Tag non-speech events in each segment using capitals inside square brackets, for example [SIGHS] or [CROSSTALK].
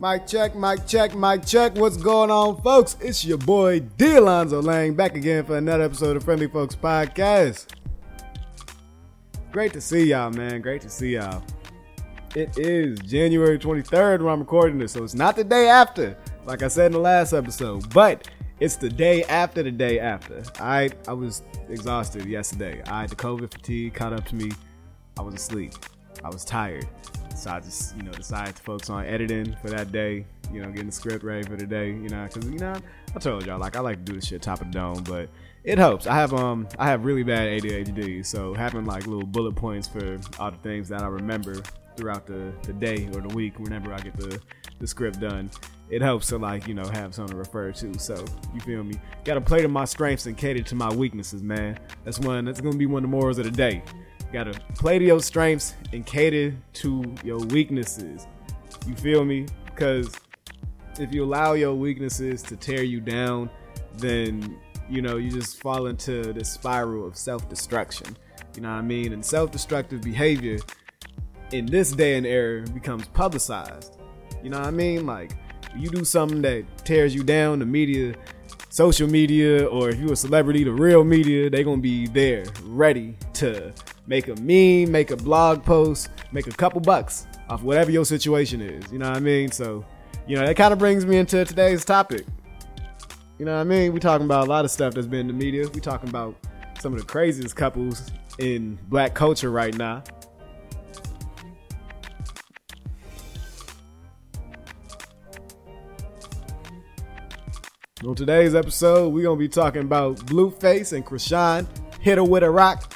Mic check, mic check, mic check. What's going on, folks? It's your boy D Alonzo Lang back again for another episode of Friendly Folks Podcast. Great to see y'all, man. Great to see y'all. It is January 23rd when I'm recording this, so it's not the day after, like I said in the last episode, but it's the day after the day after. I I was exhausted yesterday. I had the COVID fatigue caught up to me. I was asleep. I was tired. So I just, you know, decided to focus on editing for that day, you know, getting the script ready for the day, you know, because, you know, I told y'all, like, I like to do this shit top of the dome, but it helps. I have, um, I have really bad ADHD, so having, like, little bullet points for all the things that I remember throughout the, the day or the week whenever I get the, the script done, it helps to, like, you know, have something to refer to. So, you feel me? Got to play to my strengths and cater to my weaknesses, man. That's one, that's to be one of the morals of the day gotta play to your strengths and cater to your weaknesses. You feel me? Because if you allow your weaknesses to tear you down, then you know you just fall into this spiral of self-destruction. You know what I mean? And self-destructive behavior in this day and era becomes publicized. You know what I mean? Like you do something that tears you down, the media, social media, or if you're a celebrity, the real media, they're gonna be there, ready to make a meme, make a blog post, make a couple bucks off whatever your situation is. You know what I mean? So, you know, that kind of brings me into today's topic. You know what I mean? We're talking about a lot of stuff that's been in the media. We're talking about some of the craziest couples in black culture right now. On today's episode, we're gonna be talking about Blueface and Chrisean hit her with a rock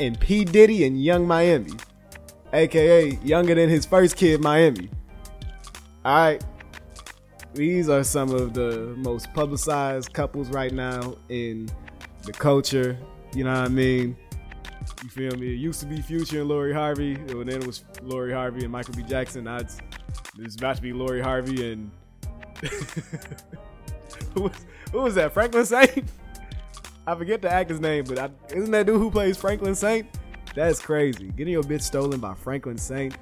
and P. Diddy and Yung Miami, aka younger than his first kid, Miami. Alright. These are some of the most publicized couples right now in the culture. You know what I mean? You feel me? It used to be Future and Lori Harvey. And then it was Lori Harvey and Michael B. Jackson. Now it's, it's about to be Lori Harvey and [LAUGHS] who, was, who was that? Franklin Saint? I forget the actor's name, but I, isn't that dude who plays Franklin Saint? That's crazy. Getting your bitch stolen by Franklin Saint.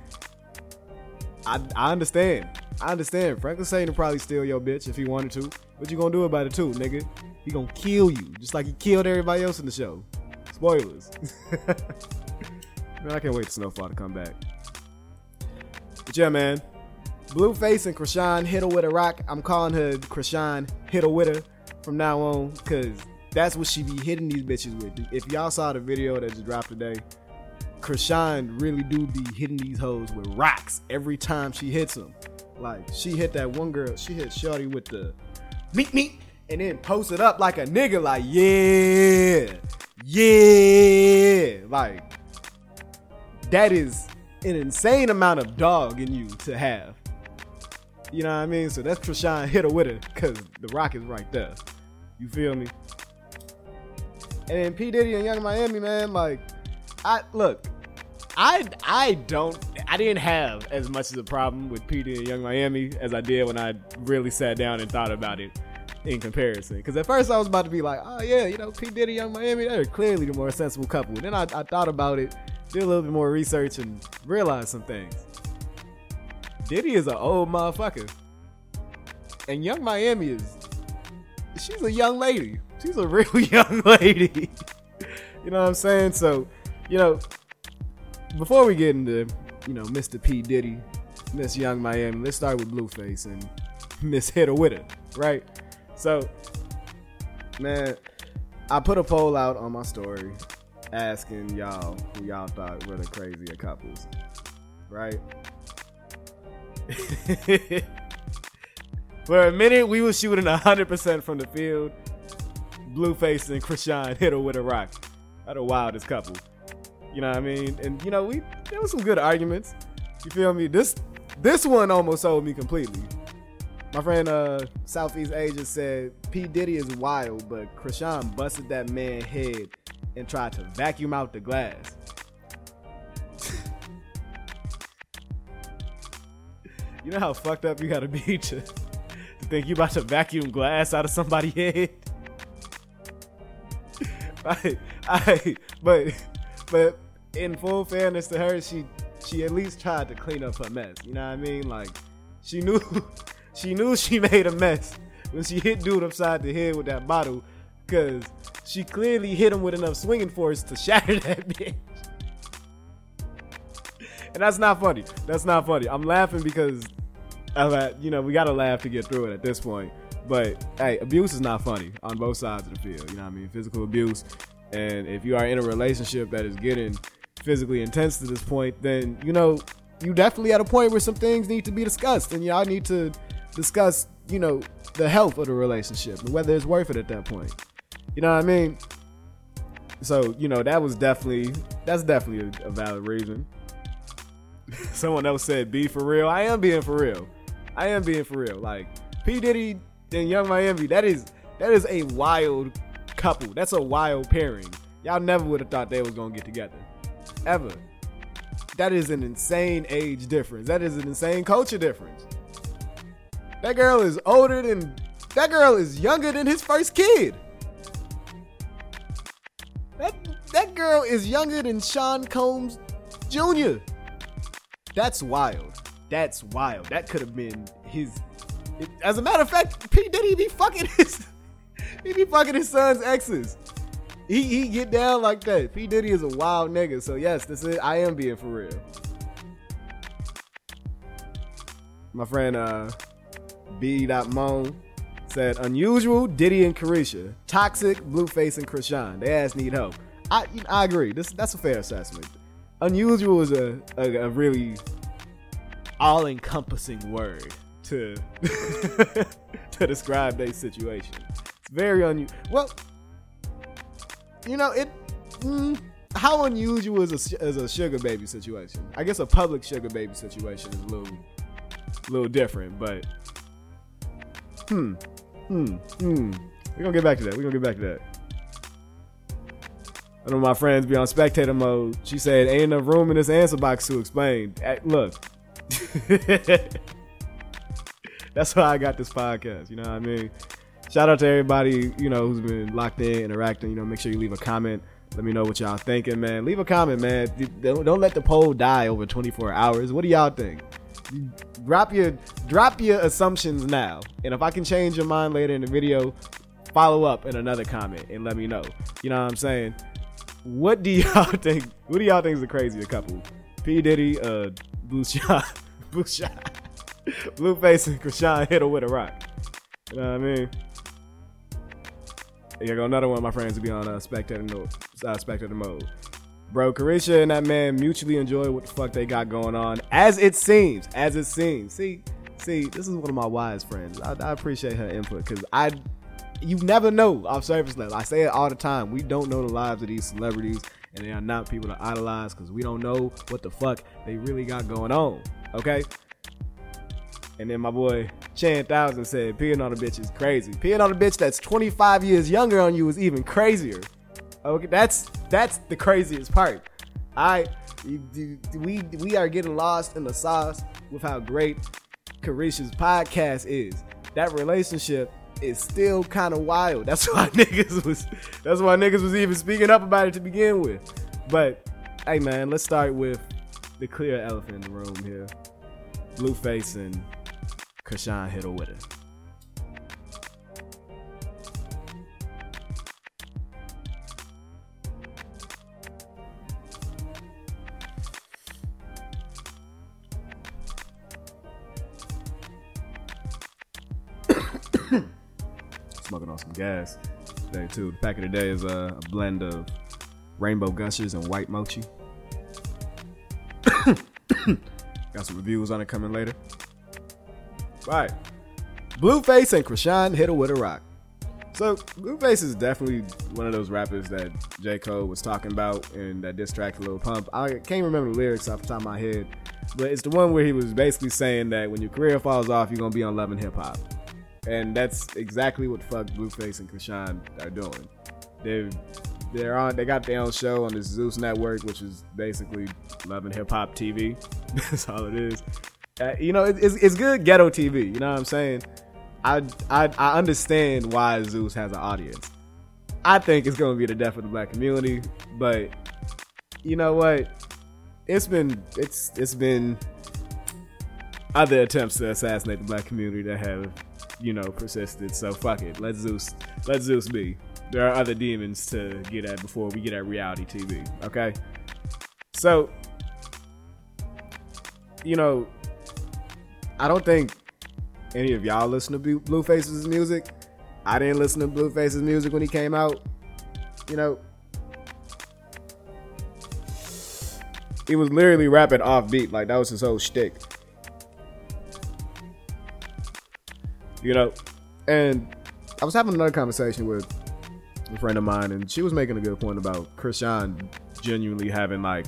I, I understand. I understand. Franklin Saint will probably steal your bitch if he wanted to. What you gonna do about it too, nigga? He gonna kill you, just like he killed everybody else in the show. Spoilers. [LAUGHS] man, I can't wait for Snowfall to come back. But yeah, man. Blueface and Chrisean hit her with a rock. I'm calling her Chrisean hit her with her from now on, cause that's what she be hitting these bitches with. If y'all saw the video that just dropped today, Chrisean really do be hitting these hoes with rocks every time she hits them. Like she hit that one girl, she hit Shorty with the meet meet and then posted up like a nigga, like yeah, yeah, like that is an insane amount of dog in you to have. You know what I mean? So that's Chrisean hit her with it because the rock is right there. You feel me? And then P Diddy and Yung Miami, man, like, I look, I I don't I didn't have as much of a problem with P Diddy and Yung Miami as I did when I really sat down and thought about it in comparison. Because at first I was about to be like, oh yeah, you know, P Diddy, Yung Miami, they're clearly the more sensible couple. Then I, I thought about it, did a little bit more research, and realized some things. Diddy is an old motherfucker, and Yung Miami is she's a young lady she's a real [LAUGHS] young lady. you know what I'm saying? So, you know, before we get into, you know, Mr. P. Diddy, Miss Yung Miami, let's start with Blueface and [LAUGHS] Miss Hitter Witter, right? So, man, I put a poll out on my story asking y'all who y'all thought were the crazier couples, right? [LAUGHS] For a minute, we were shooting 100% from the field. Blueface and Chrisean hit her with a rock. That the wildest couple. You know what I mean? And you know, we there was some good arguments. You feel me? This this one almost sold me completely. My friend uh Southeast Asia said P. Diddy is wild, but Chrisean busted that man head and tried to vacuum out the glass. [LAUGHS] you know how fucked up you gotta be to, to think you about to vacuum glass out of somebody's [LAUGHS] head? I, I, but, but in full fairness to her, she, she at least tried to clean up her mess. You know what I mean? Like, She knew [LAUGHS] she knew she made a mess when she hit dude upside the head with that bottle, cause she clearly hit him with enough swinging force to [LAUGHS] shatter that bitch. And that's not funny. That's not funny. I'm laughing because, uh, you know, we gotta laugh to get through it at this point. But hey, abuse is not funny on both sides of the field. You know what I mean? Physical abuse, and if you are in a relationship that is getting physically intense to this point, then you know you definitely at a point where some things need to be discussed, and y'all need to discuss, you know, the health of the relationship and whether it's worth it at that point. You know what I mean? So you know that was definitely that's definitely a, a valid reason. [LAUGHS] Someone else said, "Be for real." I am being for real. I am being for real. Like P Diddy and Yung Miami, that is that is a wild couple. That's a wild pairing. Y'all never would have thought they was gonna get together, ever. That is an insane age difference. That is an insane culture difference. That girl is older than that girl is younger than his first kid. That that girl is younger than Sean Combs Jr. That's wild. That's wild. That could have been his. As a matter of fact, P Diddy be fucking his. he be fucking his son's exes. He he get down like that. P Diddy is a wild nigga. So yes, this is I am being for real. My friend uh B. Moan said unusual Diddy and Caresha, toxic Blueface and Chrisean. They ass need help. I I agree. This that's a fair assessment unusual is a, a, a really all encompassing word to [LAUGHS] to describe their situation. It's very unusual. Well, you know it. Mm, how unusual is a, is a sugar baby situation? I guess a public sugar baby situation is a little, little different, but hmm, hmm, hmm. We're gonna get back to that. We're gonna get back to that. One of my friends be on spectator mode. She said, "Ain't enough room in this answer box to explain." Look, [LAUGHS] [LAUGHS] that's why I got this podcast. You know what I mean? Shout out to everybody you know who's been locked in, interacting. You know, make sure you leave a comment. Let me know what y'all thinking, man. Leave a comment, man. Don't, don't let the poll die over 24 hours. What do y'all think? Drop your drop your assumptions now, and if I can change your mind later in the video, follow up in another comment and let me know. You know what I'm saying? what do [LAUGHS] y'all think? What do y'all think is the craziest couple? P Diddy, uh, Blue Shot, Blue Shot, Blueface, and Chrisean hit her with a rock. You know what I mean? Here go another one of my friends to be on uh, spectator mode. Uh, spectator mode. Bro, Caresha and that man mutually enjoy what the fuck they got going on, as it seems. As it seems. See, see, this is one of my wise friends. I, I appreciate her input because I you never know off surface level. I say it all the time. We don't know the lives of these celebrities, and they are not people to idolize because we don't know what the fuck they really got going on. Okay. And then my boy Chan Thousand said, peeing on a bitch is crazy. Peeing on a bitch that's 25 years younger on you is even crazier. Okay, that's that's the craziest part. I we we are getting lost in the sauce with how great Caresha's podcast is. That relationship is still kind of wild. That's [LAUGHS] why niggas was that's why niggas was even speaking up about it to begin with. But hey man, let's start with the clear elephant in the room here. Blueface and Chrisean hit her with it. [COUGHS] smoking on some gas today too. The pack of the day is a, a blend of rainbow gushers and white mochi. [COUGHS] Got some reviews on it coming later. Right. Blueface and Chrisean hit her with a rock. So Blueface is definitely one of those rappers that J. Cole was talking about in that diss track Lil Pump. I can't remember the lyrics off the top of my head, but it's the one where he was basically saying that when your career falls off, you're gonna be on Love and Hip Hop and that's exactly what fuck Blueface and Chrisean are doing. They they're on. They got their own show on the Zeus Network, which is basically Love and Hip Hop TV. [LAUGHS] that's all it is. Uh, you know, it, it's it's good ghetto TV. You know what I'm saying? I, I I understand why Zeus has an audience. I think it's gonna be the death of the black community, but you know what? It's been it's it's been other attempts to assassinate the black community that have, you know, persisted. So fuck it. Let Zeus let Zeus be. There are other demons to get at before we get at reality TV. Okay? So you know, I don't think any of y'all listen to Blueface's music. I didn't listen to Blueface's music when he came out. You know, he was literally rapping off beat, like that was his whole shtick. You know, and I was having another conversation with a friend of mine, and she was making a good point about Chrisean genuinely having like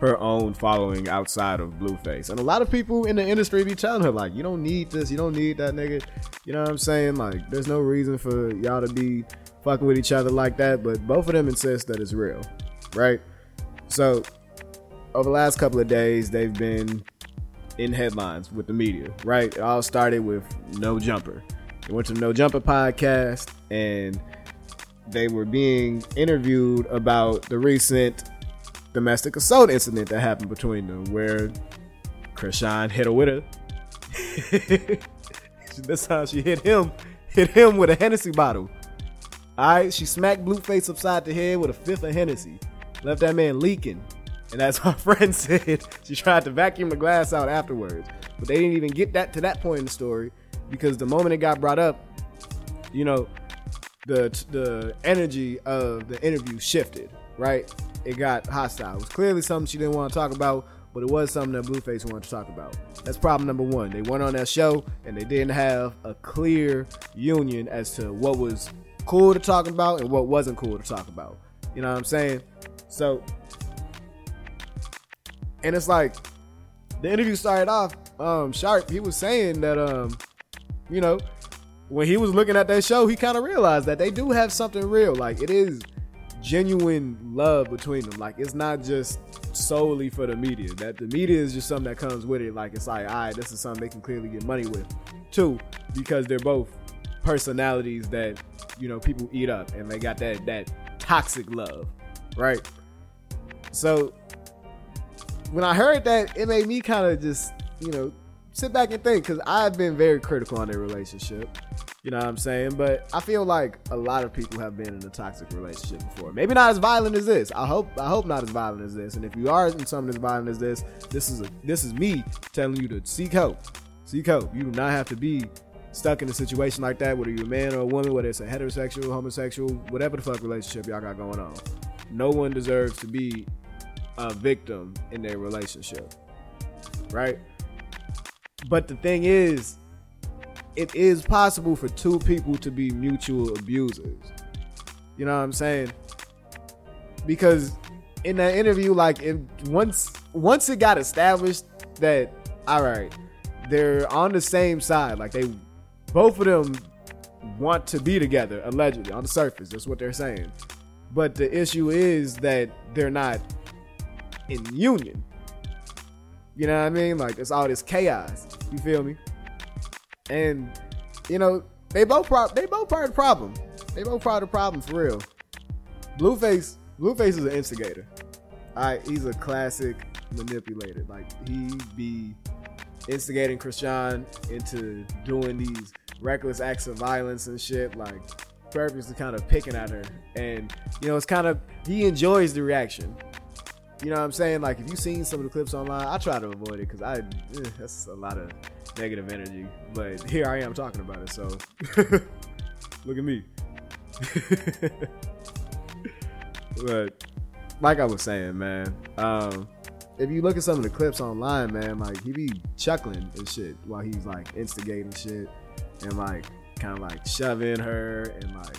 her own following outside of Blueface. And a lot of people in the industry be telling her, like, you don't need this, you don't need that nigga. You know what I'm saying? Like, there's no reason for y'all to be fucking with each other like that. But both of them insist that it's real, right? So, over the last couple of days, they've been in headlines with the media, right? It all started with No Jumper. They went to No Jumper podcast and they were being interviewed about the recent domestic assault incident that happened between them where Chrisean hit her with her. this time she hit him, hit him with a Hennessy bottle. Alright, she smacked Blueface upside the head with a fifth of Hennessy. Left that man leaking. And as my [LAUGHS] friend said, she tried to vacuum the glass out afterwards. But they didn't even get that to that point in the story because the moment it got brought up, you know, the the energy of the interview shifted, right? It got hostile. It was clearly something she didn't want to talk about, but it was something that Blueface wanted to talk about. That's problem number one. They went on that show and they didn't have a clear union as to what was cool to talk about and what wasn't cool to talk about. You know what I'm saying? So, and it's like the interview started off. Um, Sharp, he was saying that um, you know, when he was looking at that show, he kind of realized that they do have something real. Like it is genuine love between them. Like it's not just solely for the media. That the media is just something that comes with it. Like it's like, all right, this is something they can clearly get money with. Two, because they're both personalities that you know people eat up, and they got that that toxic love, right? So when I heard that, it made me kind of just you know sit back and think because I've been very critical on their relationship. You know what I'm saying? But I feel like a lot of people have been in a toxic relationship before. Maybe not as violent as this. I hope I hope not as violent as this. And if you are in something as violent as this, this is a this is me telling you to seek help. Seek help. You do not have to be stuck in a situation like that, whether you're a man or a woman, whether it's a heterosexual, homosexual, whatever the fuck relationship y'all got going on. No one deserves to be a victim in their relationship. Right? But the thing is, it is possible for two people to be mutual abusers. You know what I'm saying? Because in that interview, like once once it got established that all right, they're on the same side, like they both of them want to be together, allegedly, on the surface. That's what they're saying. But the issue is that they're not in union. You know what I mean? Like it's all this chaos. You feel me? And you know they both pro- they both part of the problem. They both part of the problem for real. Blueface Blueface is an instigator. Alright, he's a classic manipulator. Like he be instigating Chrisean into doing these reckless acts of violence and shit. Like purposely kind of picking at her, and you know it's kind of he enjoys the reaction. You know what I'm saying? Like if you've seen some of the clips online, I try to avoid it because I eh, that's a lot of negative energy. But [LAUGHS] here I am talking about it, so [LAUGHS] look at me. [LAUGHS] but like I was saying, man, um, if you look at some of the clips online, man, like he be chuckling and shit while he's like instigating shit and like kind of like shoving her and like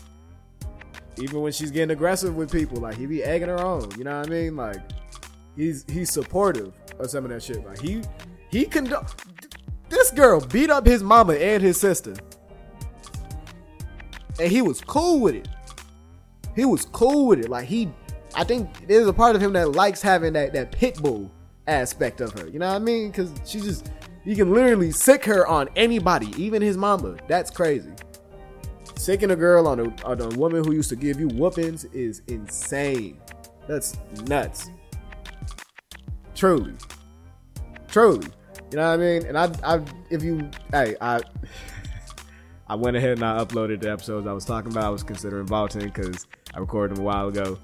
even when she's getting aggressive with people, like he be egging her on. You know what I mean? Like he's he's supportive of some of that shit. Like he he condo- this girl beat up his mama and his sister. And he was cool with it. He was cool with it. Like he I think there's a part of him that likes having that that pit bull aspect of her. You know what I mean? Cause she just you can literally sick her on anybody, even his mama. That's crazy. Sicking a girl on a, on a woman who used to give you whoopings is insane. That's nuts. Truly. Truly. You know what I mean? And I, I, if you, hey, I, I went ahead and I uploaded the episodes I was talking about. I was considering vaulting because I recorded them a while ago.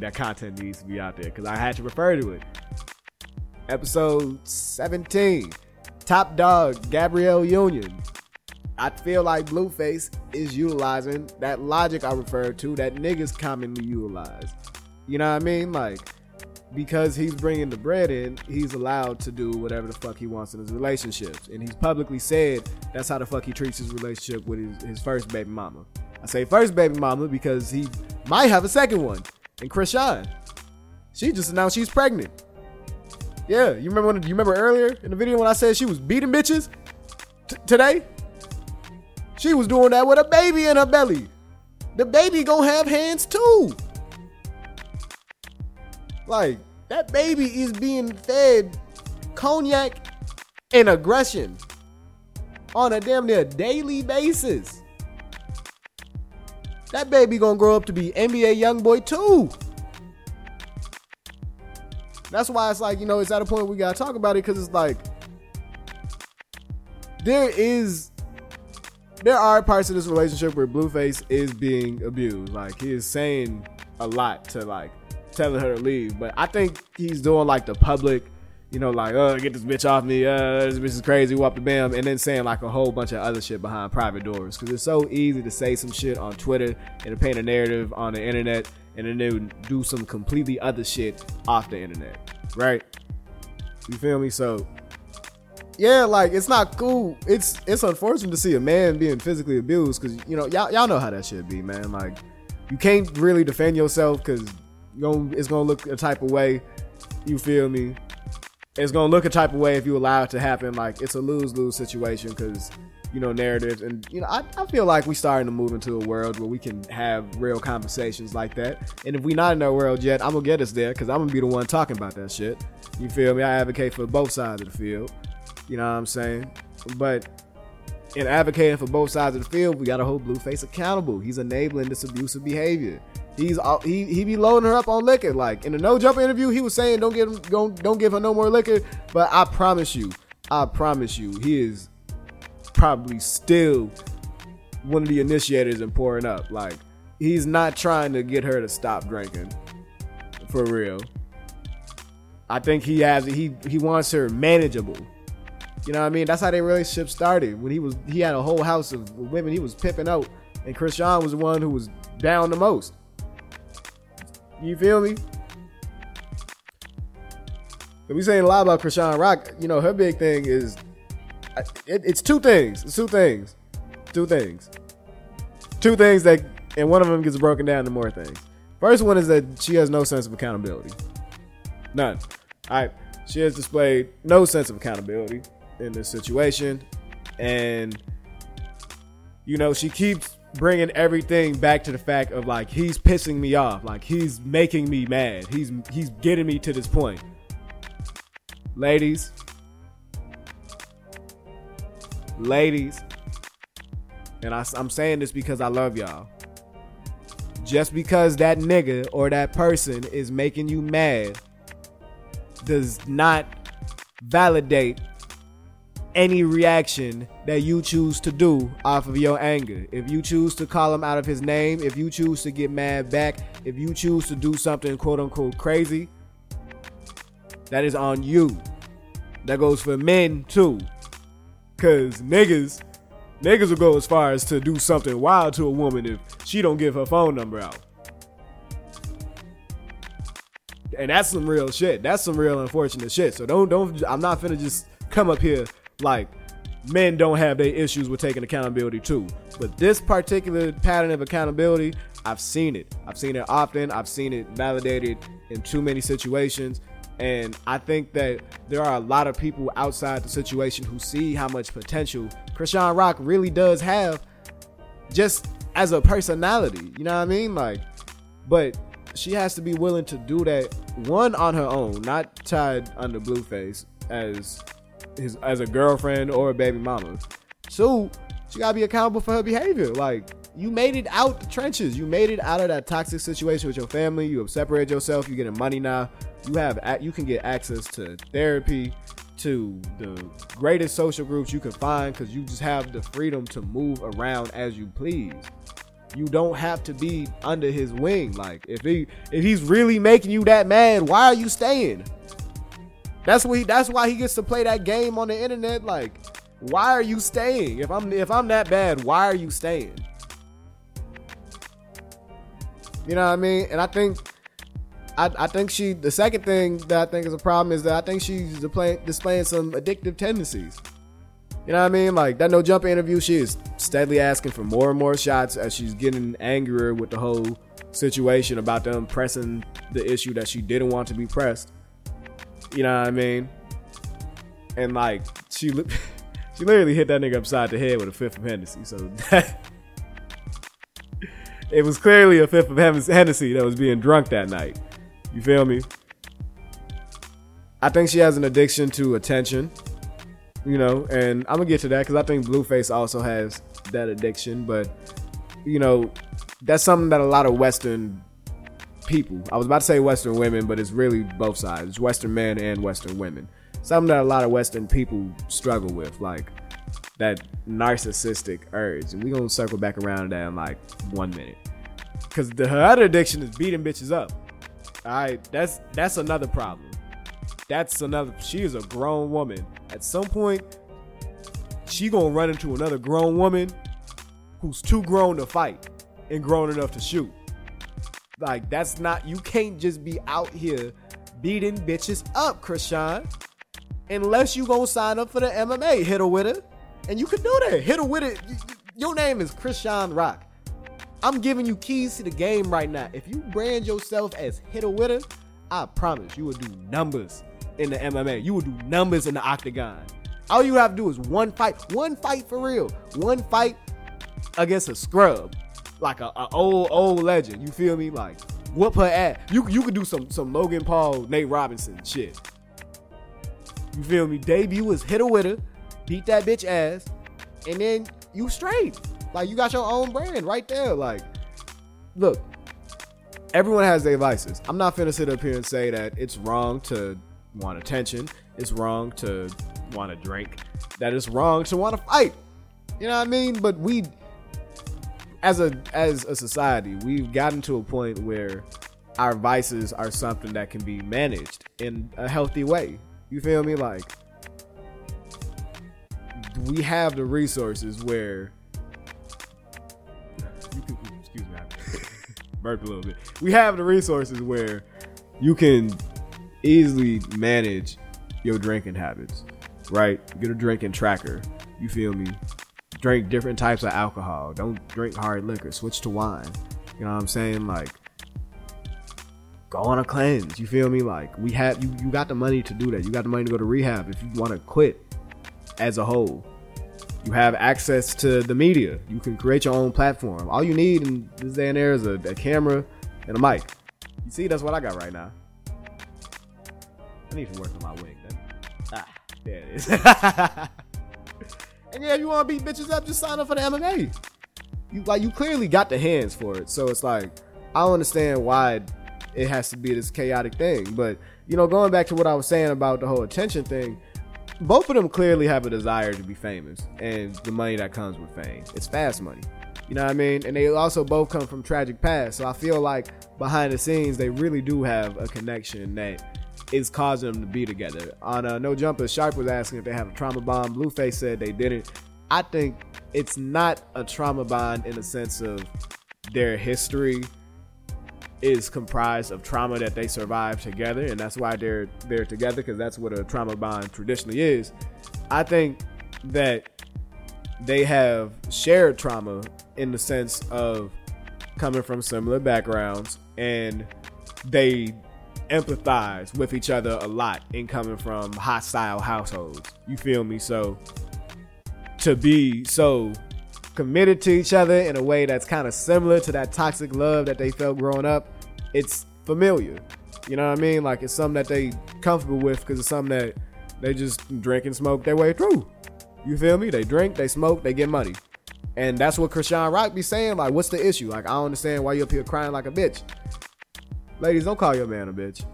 That content needs to be out there because I had to refer to it. Episode 17, Top Dog Gabrielle Union. I feel like Blueface is utilizing that logic I referred to that niggas commonly utilize. You know what I mean? Like, because he's bringing the bread in, he's allowed to do whatever the fuck he wants in his relationships. And he's publicly said that's how the fuck he treats his relationship with his, his first baby mama. I say first baby mama because he might have a second one. And Chrisean, she just announced she's pregnant. Yeah, you remember when you remember earlier in the video when I said she was beating bitches T- today? She was doing that with a baby in her belly. The baby gonna have hands too. Like, that baby is being fed cognac and aggression on a damn near daily basis. That baby gonna grow up to be NBA YoungBoy too. That's why it's like, you know, it's at a point we gotta talk about it because it's like there is there are parts of this relationship where Blueface is being abused. Like he is saying a lot to like telling her to leave. But I think he's doing like the public, you know, like, uh, get this bitch off me, uh, this bitch is crazy, whoop the bam, and then saying like a whole bunch of other shit behind private doors. Cause it's so easy to say some shit on Twitter and to paint a narrative on the internet and then do some completely other shit off the internet. Right? You feel me? So yeah, like it's not cool. It's it's unfortunate to see a man being physically abused because you know y'all y'all know how that should be, man. Like you can't really defend yourself because it's gonna look a type of way. You feel me? It's gonna look a type of way if you allow it to happen. Like it's a lose lose situation because you know narratives and you know I, I feel like we starting to move into a world where we can have real conversations like that. And if we not in that world yet, I'm gonna get us there because I'm gonna be the one talking about that shit. You feel me? I advocate for both sides of the field. You know what I'm saying? But in advocating for both sides of the field, we got to hold Blueface accountable. He's enabling this abusive behavior. He's he he be loading her up on liquor. Like in the no jump interview, he was saying don't give him don't, don't give her no more liquor. But I promise you, I promise you, he is probably still one of the initiators in pouring up. Like he's not trying to get her to stop drinking. For real. I think he has he he wants her manageable. You know what I mean? That's how their relationship started. When he was he had a whole house of women he was pimping out, and Chrisean was the one who was down the most. You feel me? we saying a lot about Chrisean Rock. You know, her big thing is it, it's two things. It's two things. Two things. Two things that, and one of them gets broken down to more things. First one is that she has no sense of accountability. None. All right. She has displayed no sense of accountability in this situation. And, you know, she keeps bringing everything back to the fact of like he's pissing me off, like he's making me mad. He's he's getting me to this point. Ladies, ladies, and I, I'm saying this because I love y'all. Just because that nigga or that person is making you mad does not validate any reaction that you choose to do off of your anger. If you choose to call him out of his name, if you choose to get mad back, if you choose to do something quote unquote crazy, that is on you. That goes for men too. Cause niggas, niggas will go as far as to do something wild to a woman if she don't give her phone number out. And that's some real shit. That's some real unfortunate shit. So don't don't I'm not finna just come up here like men don't have their issues with taking accountability too. But this particular pattern of accountability, I've seen it. I've seen it often. I've seen it validated in too many situations. And I think that there are a lot of people outside the situation who see how much potential Chrisean Rock really does have just as a personality. You know what I mean? Like, but she has to be willing to do that one on her own, not tied under Blueface as his as a girlfriend or a baby mama. Two, she gotta be accountable for her behavior. Like you made it out the trenches. You made it out of that toxic situation with your family. You have separated yourself. You're getting money now. You have you can get access to therapy. to the greatest social groups you can find because you just have the freedom to move around as you please. You don't have to be under his wing. Like if he if he's really making you that mad, why are you staying? That's what he, that's why he gets to play that game on the internet. Like, why are you staying? If I'm if I'm that bad, why are you staying? You know what I mean? And I think I, I think she the second thing that I think is a problem is that I think she's displaying, displaying some addictive tendencies. You know what I mean? Like that no jump interview, she is steadily asking for more and more shots as she's getting angrier with the whole situation about them pressing the issue that she didn't want to be pressed. You know what I mean? And like she [LAUGHS] she literally hit that nigga upside the head with a fifth of Hennessy. So that, [LAUGHS] it was clearly a fifth of Hennessy that was being drunk that night. You feel me? I think she has an addiction to attention. You know, and I'm gonna get to that because I think Blueface also has that addiction. But you know, that's something that a lot of Western people. I was about to say Western women, but it's really both sides. It's Western men and Western women. Something that a lot of Western people struggle with, like that narcissistic urge. And we're gonna circle back around that in like one minute. Cause the her other addiction is beating bitches up. Alright, that's that's another problem. That's another she is a grown woman. At some point, she gonna run into another grown woman who's too grown to fight and grown enough to shoot. Like that's not you can't just be out here beating bitches up, Chrisean. Unless you gonna sign up for the MMA, hit her with it. And you can do that. Hit her with it. Your name is Chrisean Rock. I'm giving you keys to the game right now. If you brand yourself as hit hitter witter, I promise you will do numbers in the MMA. You will do numbers in the octagon. All you have to do is one fight, one fight for real, one fight against a scrub like a, a, old old legend. You feel me? Like whoop her ass. You you could do some some Logan Paul, Nate Robinson shit. You feel me? Debut is hit her with her, beat that bitch ass, and then you straight. Like you got your own brand right there. Like, look, everyone has their vices. I'm not finna sit up here and say that it's wrong to want attention. It's wrong to want to drink. That it's wrong to want to fight. You know what I mean? But we as a as a society, we've gotten to a point where our vices are something that can be managed in a healthy way. You feel me? Like we have the resources where you [LAUGHS] can excuse me, I [LAUGHS] burp a little bit. We have the resources where you can easily manage your drinking habits, right? Get a drinking tracker. You feel me? Drink different types of alcohol. Don't drink hard liquor. Switch to wine. You know what I'm saying? Like, go on a cleanse. You feel me? Like, we have you. You got the money to do that. You got the money to go to rehab if you want to quit. As a whole, you have access to the media. You can create your own platform. All you need in this day and is a, a camera and a mic. You see, that's what I got right now. I need to work on my wing. Then. Ah, there it is. [LAUGHS] And yeah, if you want to beat bitches up, just sign up for the MMA. You like you clearly got the hands for it. So it's like I don't understand why it has to be this chaotic thing. But you know, going back to what I was saying about the whole attention thing, both of them clearly have a desire to be famous and the money that comes with fame. It's fast money. You know what I mean? And they also both come from tragic past. So I feel like behind the scenes they really do have a connection that is causing them to be together. On uh, No Jumper, Sharp was asking if they have a trauma bond. Blueface said they didn't. I think it's not a trauma bond in the sense of their history is comprised of trauma that they survived together, and that's why they're they're together because that's what a trauma bond traditionally is. I think that they have shared trauma in the sense of coming from similar backgrounds and they empathize with each other a lot in coming from hostile households. You feel me? So to be so committed to each other in a way that's kind of similar to that toxic love that they felt growing up, it's familiar. You know what I mean? Like it's something that they comfortable with because it's something that they just drink and smoke their way through. You feel me? They drink, they smoke, they get money. And that's what Chrisean Rock be saying. Like, what's the issue? Like, I don't understand why you up here crying like a bitch. Ladies, don't call your man a bitch.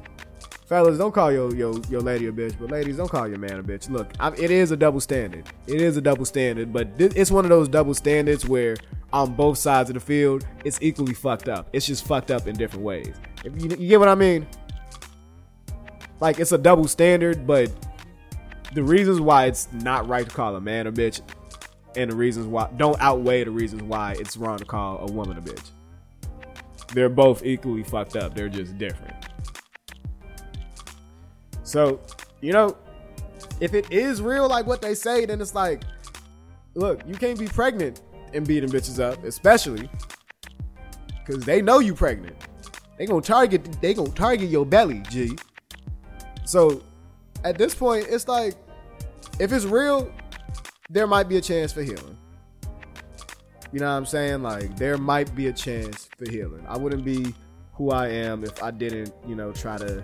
fellas, don't call your your your lady a bitch, but ladies, don't call your man a bitch. Look, I, it is a double standard. It is a double standard, but th- it's one of those double standards where on both sides of the field, it's equally fucked up. It's just fucked up in different ways. If you, you get what I mean? Like it's a double standard, but the reasons why it's not right to call a man a bitch and the reasons why don't outweigh the reasons why it's wrong to call a woman a bitch. They're both equally fucked up. They're just different. So, you know, if it is real like what they say, then it's like, look, you can't be pregnant and beating bitches up, especially because they know you pregnant. They gonna target. They gonna target your belly, G. So, at this point, it's like, if it's real, there might be a chance for healing. You know what I'm saying? Like there might be a chance for healing. I wouldn't be who I am if I didn't, you know, try to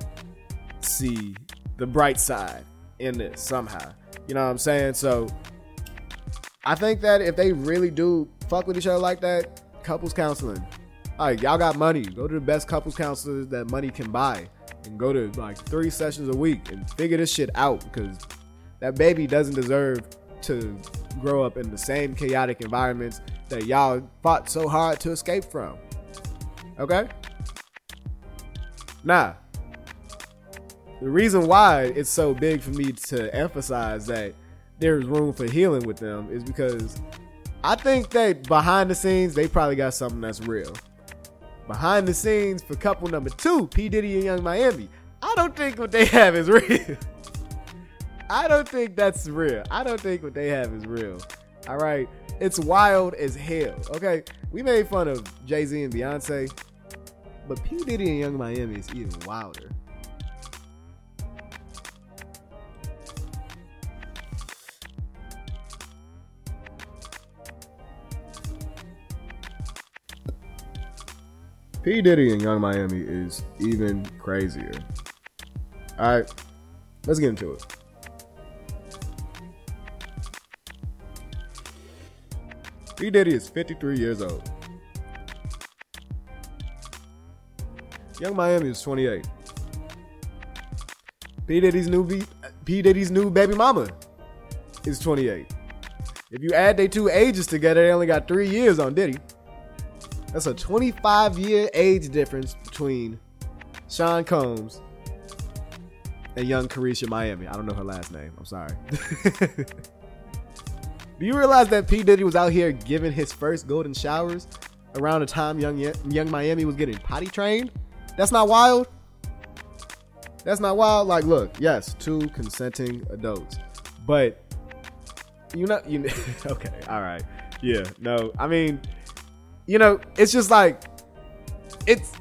see the bright side in this somehow. You know what I'm saying? So I think that if they really do fuck with each other like that, couples counseling. Like y'all got money, go to the best couples counselors that money can buy, and go to like three sessions a week and figure this shit out because that baby doesn't deserve to grow up in the same chaotic environments that y'all fought so hard to escape from. Okay? Now, the reason why it's so big for me to emphasize that there's room for healing with them is because I think that behind the scenes, they probably got something that's real. Behind the scenes for couple number two, P. Diddy and Yung Miami, I don't think what they have is real. [LAUGHS] I don't think that's real. I don't think what they have is real. All right. It's wild as hell. Okay. We made fun of Jay Z and Beyonce, but P. Diddy and Yung Miami is even wilder. P. Diddy and Yung Miami is even crazier. All right, let's get into it. P. Diddy is 53 years old. Yung Miami is 28. P. Diddy's new P. Diddy's new baby mama is 28. If you add their two ages together, they only got three years on Diddy. That's a 25 year age difference between Sean Combs and young Caresha Miami. I don't know her last name. I'm sorry. [LAUGHS] Do you realize that P Diddy was out here giving his first golden showers around the time young Yung Miami was getting potty trained? That's not wild. That's not wild. Like, look, yes, two consenting adults, but you know, you [LAUGHS] okay, all right, yeah, no, I mean, you know, it's just like it's.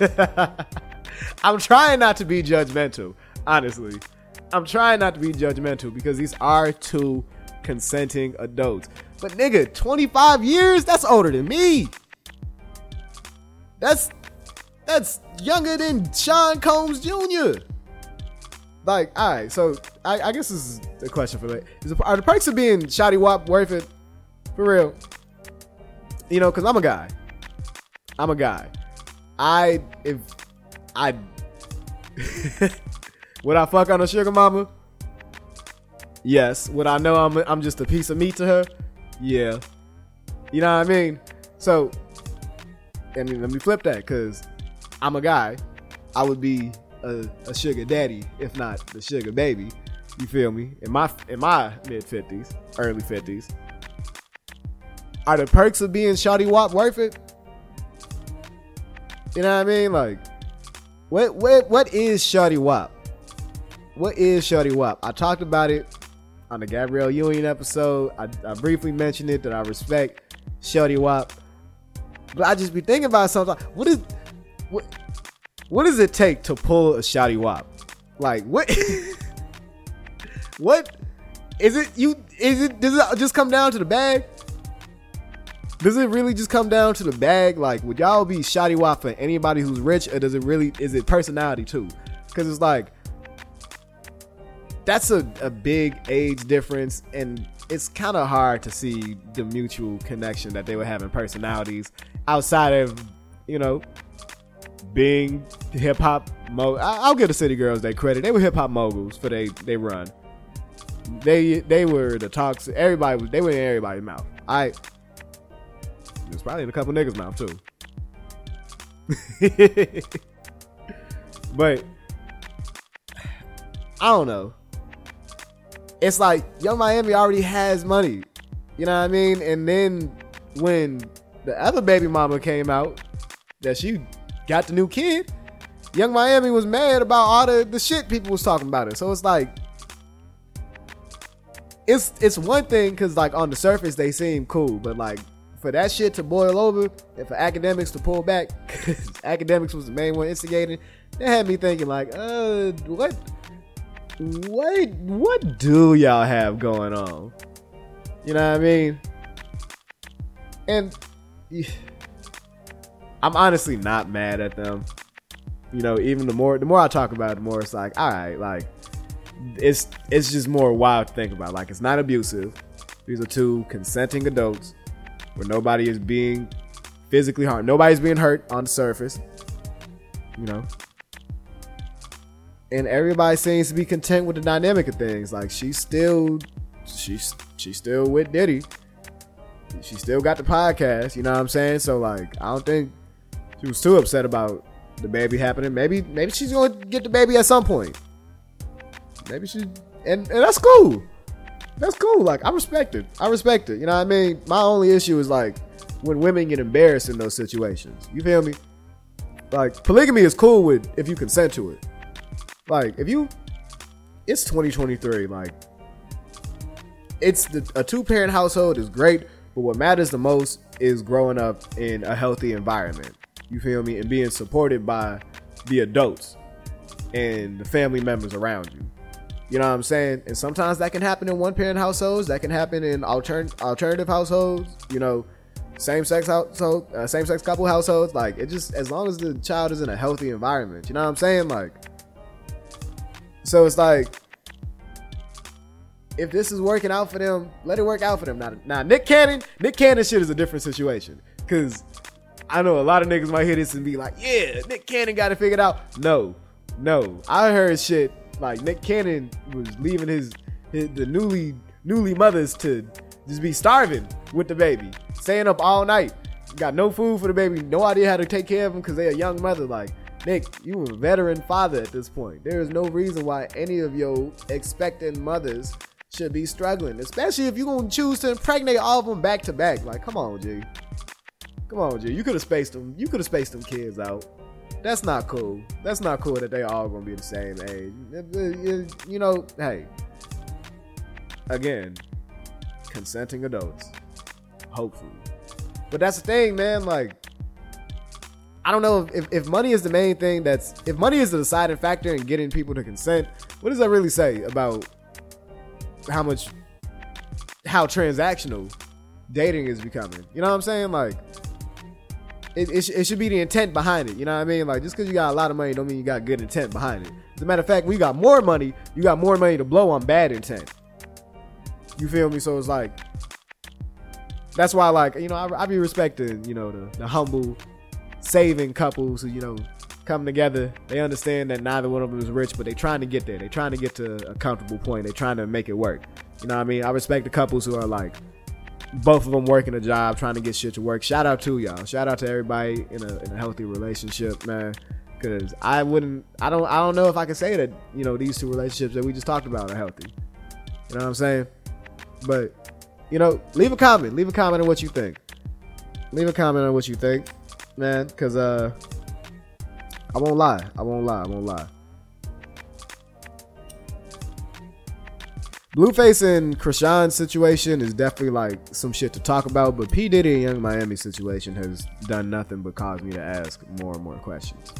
[SIGHS] [LAUGHS] I'm trying not to be judgmental honestly. I'm trying not to be judgmental because these are two consenting adults. But nigga, 25 years? That's older than me. That's that's younger than Sean Combs Jr. Like, all right, so I, I guess this is a question for me. Are the perks of being Shotty Wop worth it? For real? You know, because I'm a guy. I'm a guy. I if I [LAUGHS] Would I fuck on a sugar mama? Yes. Would I know I'm I'm just a piece of meat to her? Yeah. You know what I mean? So, I mean, let me flip that because I'm a guy. I would be a, a, sugar daddy, if not the sugar baby. You feel me? In my in my mid fifties, early fifties. Are the perks of being Shotty Wop worth it? You know what I mean? Like, what what what is Shotty Wop? What is Shorty Wop? I talked about it on the Gabrielle Union episode. I, I briefly mentioned it that I respect Shorty Wop, but I just be thinking about something. What is what? What does it take to pull a Shotty Wop? Like what? [LAUGHS] what is it? You is it? Does it just come down to the bag? Does it really just come down to the bag? Like, would y'all be Shotty Wop for anybody who's rich, or does it really is it personality too? Because it's like that's a, a big age difference and it's kind of hard to see the mutual connection that they have in personalities outside of you know, being hip hop mo I'll give the City Girls their credit. They were hip hop moguls for they they run. They they were the talks. Everybody was they were in everybody's mouth. I it was probably in a couple niggas' mouth too. [LAUGHS] but I don't know. It's like Yung Miami already has money. You know what I mean? And then when the other baby mama came out, that she got the new kid, Yung Miami was mad about all the, the shit people was talking about it. So it's like it's it's one thing because like on the surface they seem cool, but like for that shit to boil over and for academics to pull back, [LAUGHS] academics was the main one instigating. That had me thinking like, uh, what, what, what do y'all have going on? You know what I mean? And [SIGHS] I'm honestly not mad at them. You know, even the more the more I talk about it, the more it's like, all right, like it's it's just more wild to think about. Like it's not abusive. These are two consenting adults where nobody is being physically harmed. Nobody's being hurt on the surface. You know. And everybody seems to be content with the dynamic of things. Like she's still she's she's still with Diddy. She still got the podcast, you know what I'm saying? So like I don't think she was too upset about the baby happening. Maybe maybe she's gonna get the baby at some point. Maybe she and, and that's cool. That's cool. Like I respect it. I respect it. You know what I mean? My only issue is like when women get embarrassed in those situations. You feel me? Like polygamy is cool with if you consent to it. Like if you it's 2023, like it's the, a two parent household is great, but what matters the most is growing up in a healthy environment. You feel me? And being supported by the adults and the family members around you. You know what I'm saying? And sometimes that can happen in one parent households. That can happen in altern- alternative households. You know, same sex household, uh, same sex couple households. Like it just as long as the child is in a healthy environment. You know what I'm saying? Like, so it's like if this is working out for them, let it work out for them. Now, now Nick Cannon, Nick Cannon shit is a different situation because I know a lot of niggas might hear this and be like, yeah, Nick Cannon got it figured out. No, no, I heard shit like Nick Cannon was leaving his, his the newly newly mothers to just be starving with the baby, staying up all night, got no food for the baby, no idea how to take care of him because they're a young mother. Like Nick, you a veteran father at this point. There is no reason why any of your expectant mothers should be struggling, especially if you're gonna choose to impregnate all of them back to back. Like, come on, G. Come on, G. You could have spaced them. You could have spaced them kids out. That's not cool. That's not cool that they all gonna be the same age. You know, hey. Again, consenting adults. Hopefully. But that's the thing, man. Like, I don't know if, if money is the main thing that's if money is the deciding factor in getting people to consent, what does that really say about how much how transactional dating is becoming? You know what I'm saying? Like it, it, it, should be the intent behind it. You know what I mean? Like just because you got a lot of money don't mean you got good intent behind it. As a matter of fact, when you got more money, you got more money to blow on bad intent. You feel me? So it's like that's why, like you know, I, I be respecting you know the, the humble, saving couples who you know come together. They understand that neither one of them is rich, but they're trying to get there. They're trying to get to a comfortable point. They're trying to make it work. You know what I mean? I respect the couples who are like both of them working a job, trying to get shit to work. Shout out to y'all. Shout out to everybody in a in a healthy relationship, man. Cause I wouldn't, I don't, I don't know if I can say that you know these two relationships that we just talked about are healthy. You know what I'm saying? But you know, leave a comment. Leave a comment on what you think. Leave a comment on what you think, man. Cause uh, I won't lie. I won't lie. I won't lie. Blueface and Chrisean's situation is definitely like some shit to talk about, but P Diddy and Yung Miami situation has done nothing but cause me to ask more and more questions.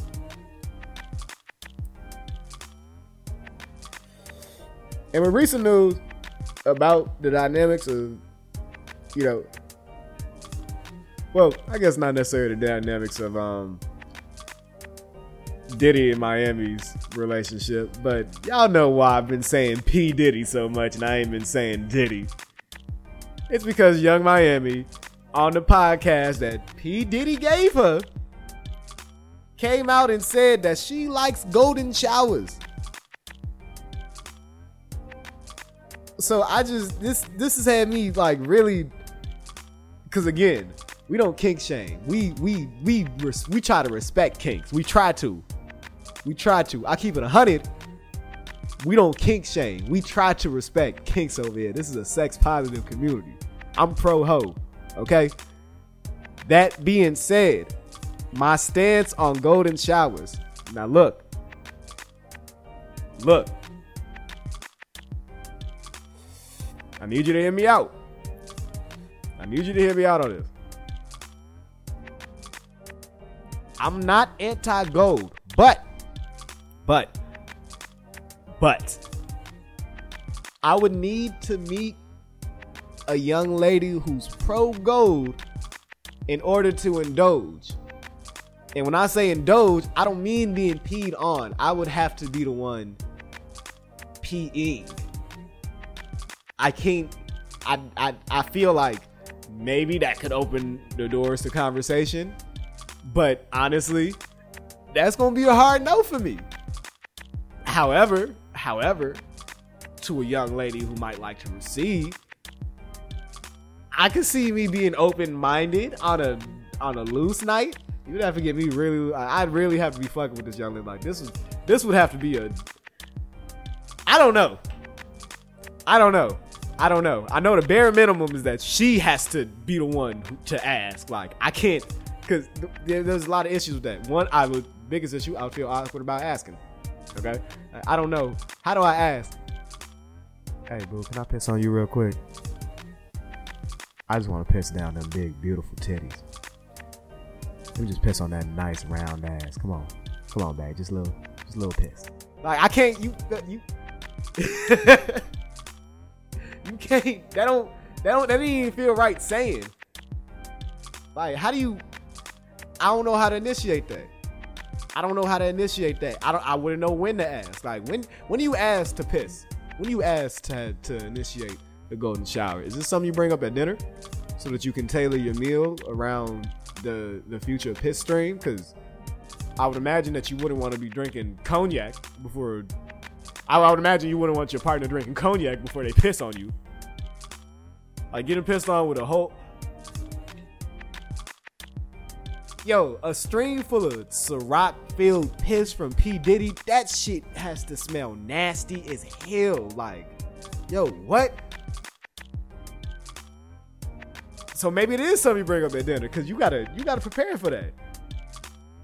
And with recent news about the dynamics of, you know, well, I guess not necessarily the dynamics of um Diddy and Miami's relationship, but y'all know why I've been saying P. Diddy so much and I ain't been saying Diddy. It's because Yung Miami on the podcast that P. Diddy gave her came out and said that she likes golden showers. So I just this this has had me like really because again we don't kink shame. We we we we try to respect kinks. We try to. We try to. I keep it a hundred. We don't kink shame. We try to respect kinks over here. This is a sex positive community. I'm pro ho. Okay. That being said, my stance on golden showers. Now look. Look. I need you to hear me out. I need you to hear me out on this. I'm not anti gold, but, but, but, I would need to meet a young lady who's pro gold in order to indulge. And when I say indulge, I don't mean being peed on. I would have to be the one peeing. I can't. I I I feel like maybe that could open the doors to conversation. But honestly, that's gonna be a hard no for me. However, however, to a young lady who might like to receive, I could see me being open-minded on a on a loose night. You'd have to get me really. I'd really have to be fucking with this young lady. Like this was. This would have to be a. I don't know. I don't know. I don't know. I know the bare minimum is that she has to be the one to ask. Like I can't because th- there's a lot of issues with that. One, I would biggest issue I would feel awkward about asking. Okay, I don't know. How do I ask? Hey, boo, can I piss on you real quick? I just want to piss down them big, beautiful titties. Let me just piss on that nice round ass. Come on, come on, babe. Just a little, just a little piss. Like I can't. You, you. [LAUGHS] you can't. That don't. That don't. That didn't even feel right saying. Like, how do you? I don't know how to initiate that. I don't know how to initiate that. I don't. I wouldn't know when to ask. Like when when do you ask to piss? When do you ask to to initiate the golden shower? Is this something you bring up at dinner so that you can tailor your meal around the the future piss stream? Because I would imagine that you wouldn't want to be drinking cognac before. I would imagine you wouldn't want your partner drinking cognac before they piss on you. Like getting pissed on with a whole Yo, a stream full of Ciroc filled piss from P. Diddy, that shit has to smell nasty as hell. Like, yo, what? So maybe it is something you bring up at dinner, cause you gotta you gotta prepare for that.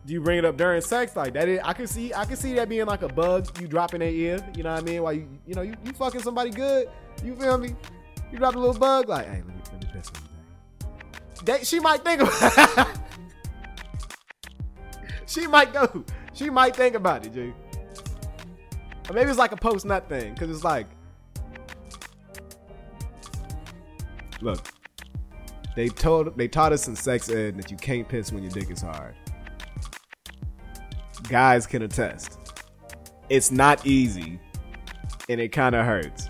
Do you bring it up during sex like that? Is, I can see I can see that being like a bug you drop in their ear. You know what I mean? While you you know you, you fucking somebody good. You feel me? You drop a little bug like, hey, let me let me piss on you. That she might think about. [LAUGHS] she might go. She might think about it, G. Or maybe it's like a post nut thing, because it's like, look, they told they taught us in sex ed that you can't piss when your dick is hard. Guys can attest. It's not easy, and it kind of hurts.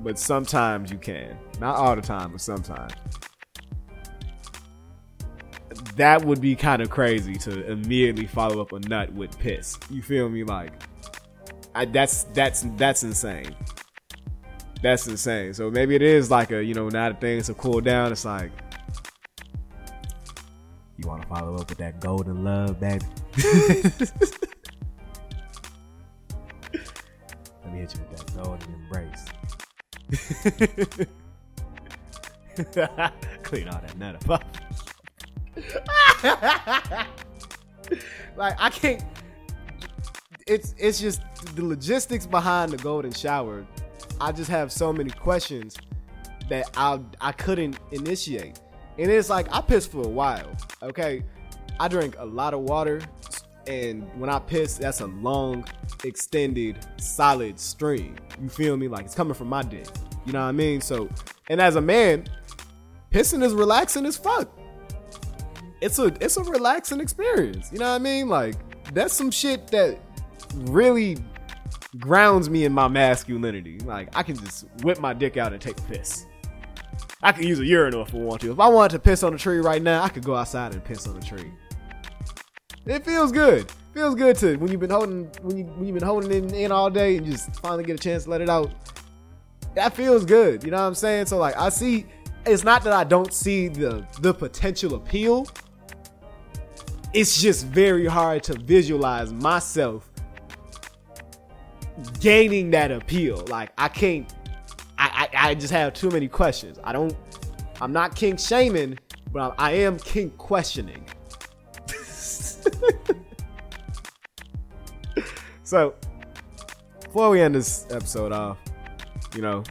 But sometimes you can. Not all the time, but sometimes that would be kind of crazy to immediately follow up a nut with piss. You feel me? Like, I, that's that's that's insane. That's insane. So maybe it is like a you know now that things have cooled down, it's like you want to follow up with that golden love, baby. [LAUGHS] Let me hit you with that golden embrace. [LAUGHS] Clean all that nut up. [LAUGHS] like I can't. It's it's just the logistics behind the golden shower. I just have so many questions that I I couldn't initiate, and it's like I pissed for a while. Okay, I drink a lot of water, and when I piss, that's a long, extended, solid stream. You feel me? Like it's coming from my dick. You know what I mean? So, and as a man, pissing is relaxing as fuck it's a it's a relaxing experience. You know what I mean? Like that's some shit that really grounds me in my masculinity. Like I can just whip my dick out and take a piss. I could use a urinal if I want to. If I wanted to piss on a tree right now, I could go outside and piss on a tree. It feels good. Feels good to when you've been holding when you when you've been holding it in all day and just finally get a chance to let it out. That feels good. You know what I'm saying? So like I see it's not that I don't see the the potential appeal. It's just very hard to visualize myself gaining that appeal. Like I can't I, I, I just have too many questions. I don't I'm not king shaming, but I am king questioning. [LAUGHS] so before we end this episode off, you know,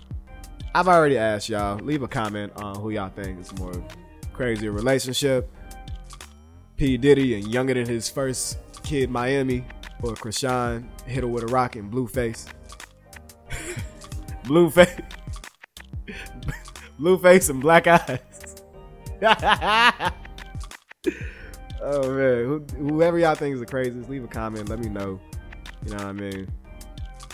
I've already asked y'all, leave a comment on who y'all think is more crazy relationship. P. Diddy and younger than his first kid, Miami, or Chrisean hit her with a rock in Blueface. [LAUGHS] Blueface. Blueface and black eyes. [LAUGHS] oh man, whoever y'all think is the craziest, leave a comment. Let me know. You know what I mean?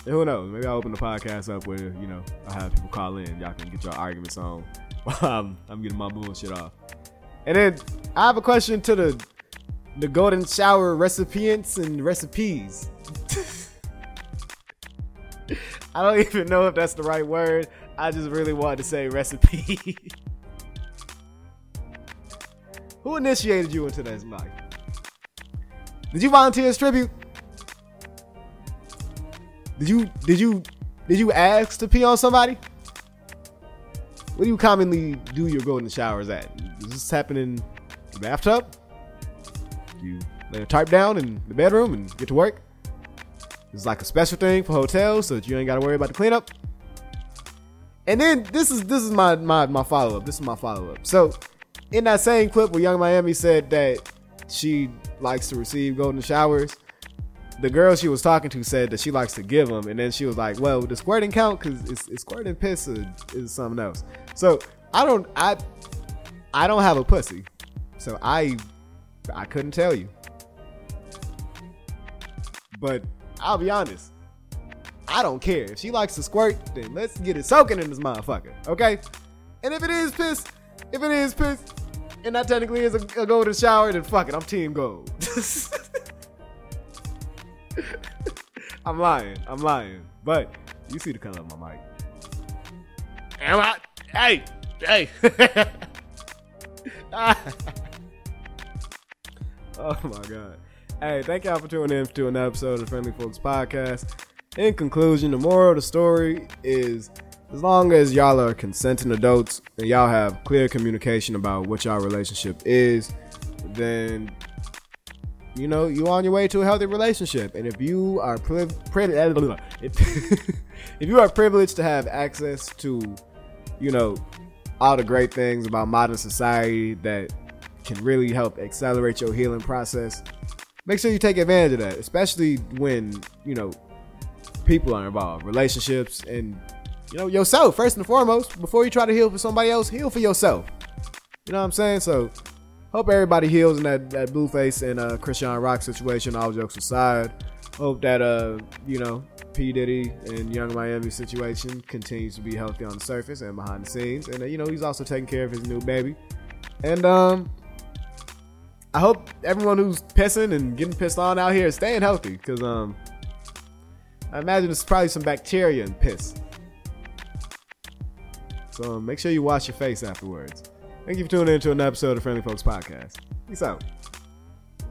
And who knows? Maybe I'll open the podcast up where, you know, i have people call in. Y'all can get your arguments on [LAUGHS] I'm, getting my bullshit off. And then I have a question to the the golden shower recipients and recipes. [LAUGHS] I don't even know if that's the right word. I just really wanted to say recipe. [LAUGHS] Who initiated you into this life? Did you volunteer as tribute? Did you did you did you ask to pee on somebody? Where do you commonly do your golden showers at? Does this happen in the bathtub? You lay a tarp down in the bedroom and get to work? It's like a special thing for hotels so that you ain't gotta worry about the cleanup. And then this is this is my my, my follow up. This is my follow up. So in that same clip where Yung Miami said that she likes to receive golden showers, the girl she was talking to said that she likes to give them, and then she was like, "Well, the squirting count because it's, it's squirting piss or is something else." So I don't, I, I don't have a pussy, so I, I couldn't tell you. But I'll be honest, I don't care if she likes to squirt. Then let's get it soaking in this motherfucker, okay? And if it is piss, if it is piss, and that technically is a, a golden shower, then fuck it, I'm team gold. [LAUGHS] [LAUGHS] I'm lying. I'm lying. But you see the color of my mic. Am I? Hey, hey. [LAUGHS] oh my god. Hey, thank y'all for tuning in to an episode of the Friendly Folks Podcast. In conclusion, the moral of the story is as long as y'all are consenting adults and y'all have clear communication about what y'all relationship is, then you know, you're on your way to a healthy relationship. And if you are if, [LAUGHS] if you are privileged to have access to, you know, all the great things about modern society that can really help accelerate your healing process, make sure you take advantage of that, especially when, you know, people are involved, relationships and you know, yourself first and foremost, before you try to heal for somebody else, heal for yourself. You know what I'm saying? So hope everybody heals in that, that Blueface and uh, Chrisean Rock situation. All jokes aside, hope that uh you know P Diddy and Yung Miami situation continues to be healthy on the surface and behind the scenes, and uh, you know he's also taking care of his new baby. And um, I hope everyone who's pissing and getting pissed on out here is staying healthy, because um, I imagine there's probably some bacteria in piss. So make sure you wash your face afterwards. Thank you for tuning in to another episode of Friendly Folks Podcast. Peace out.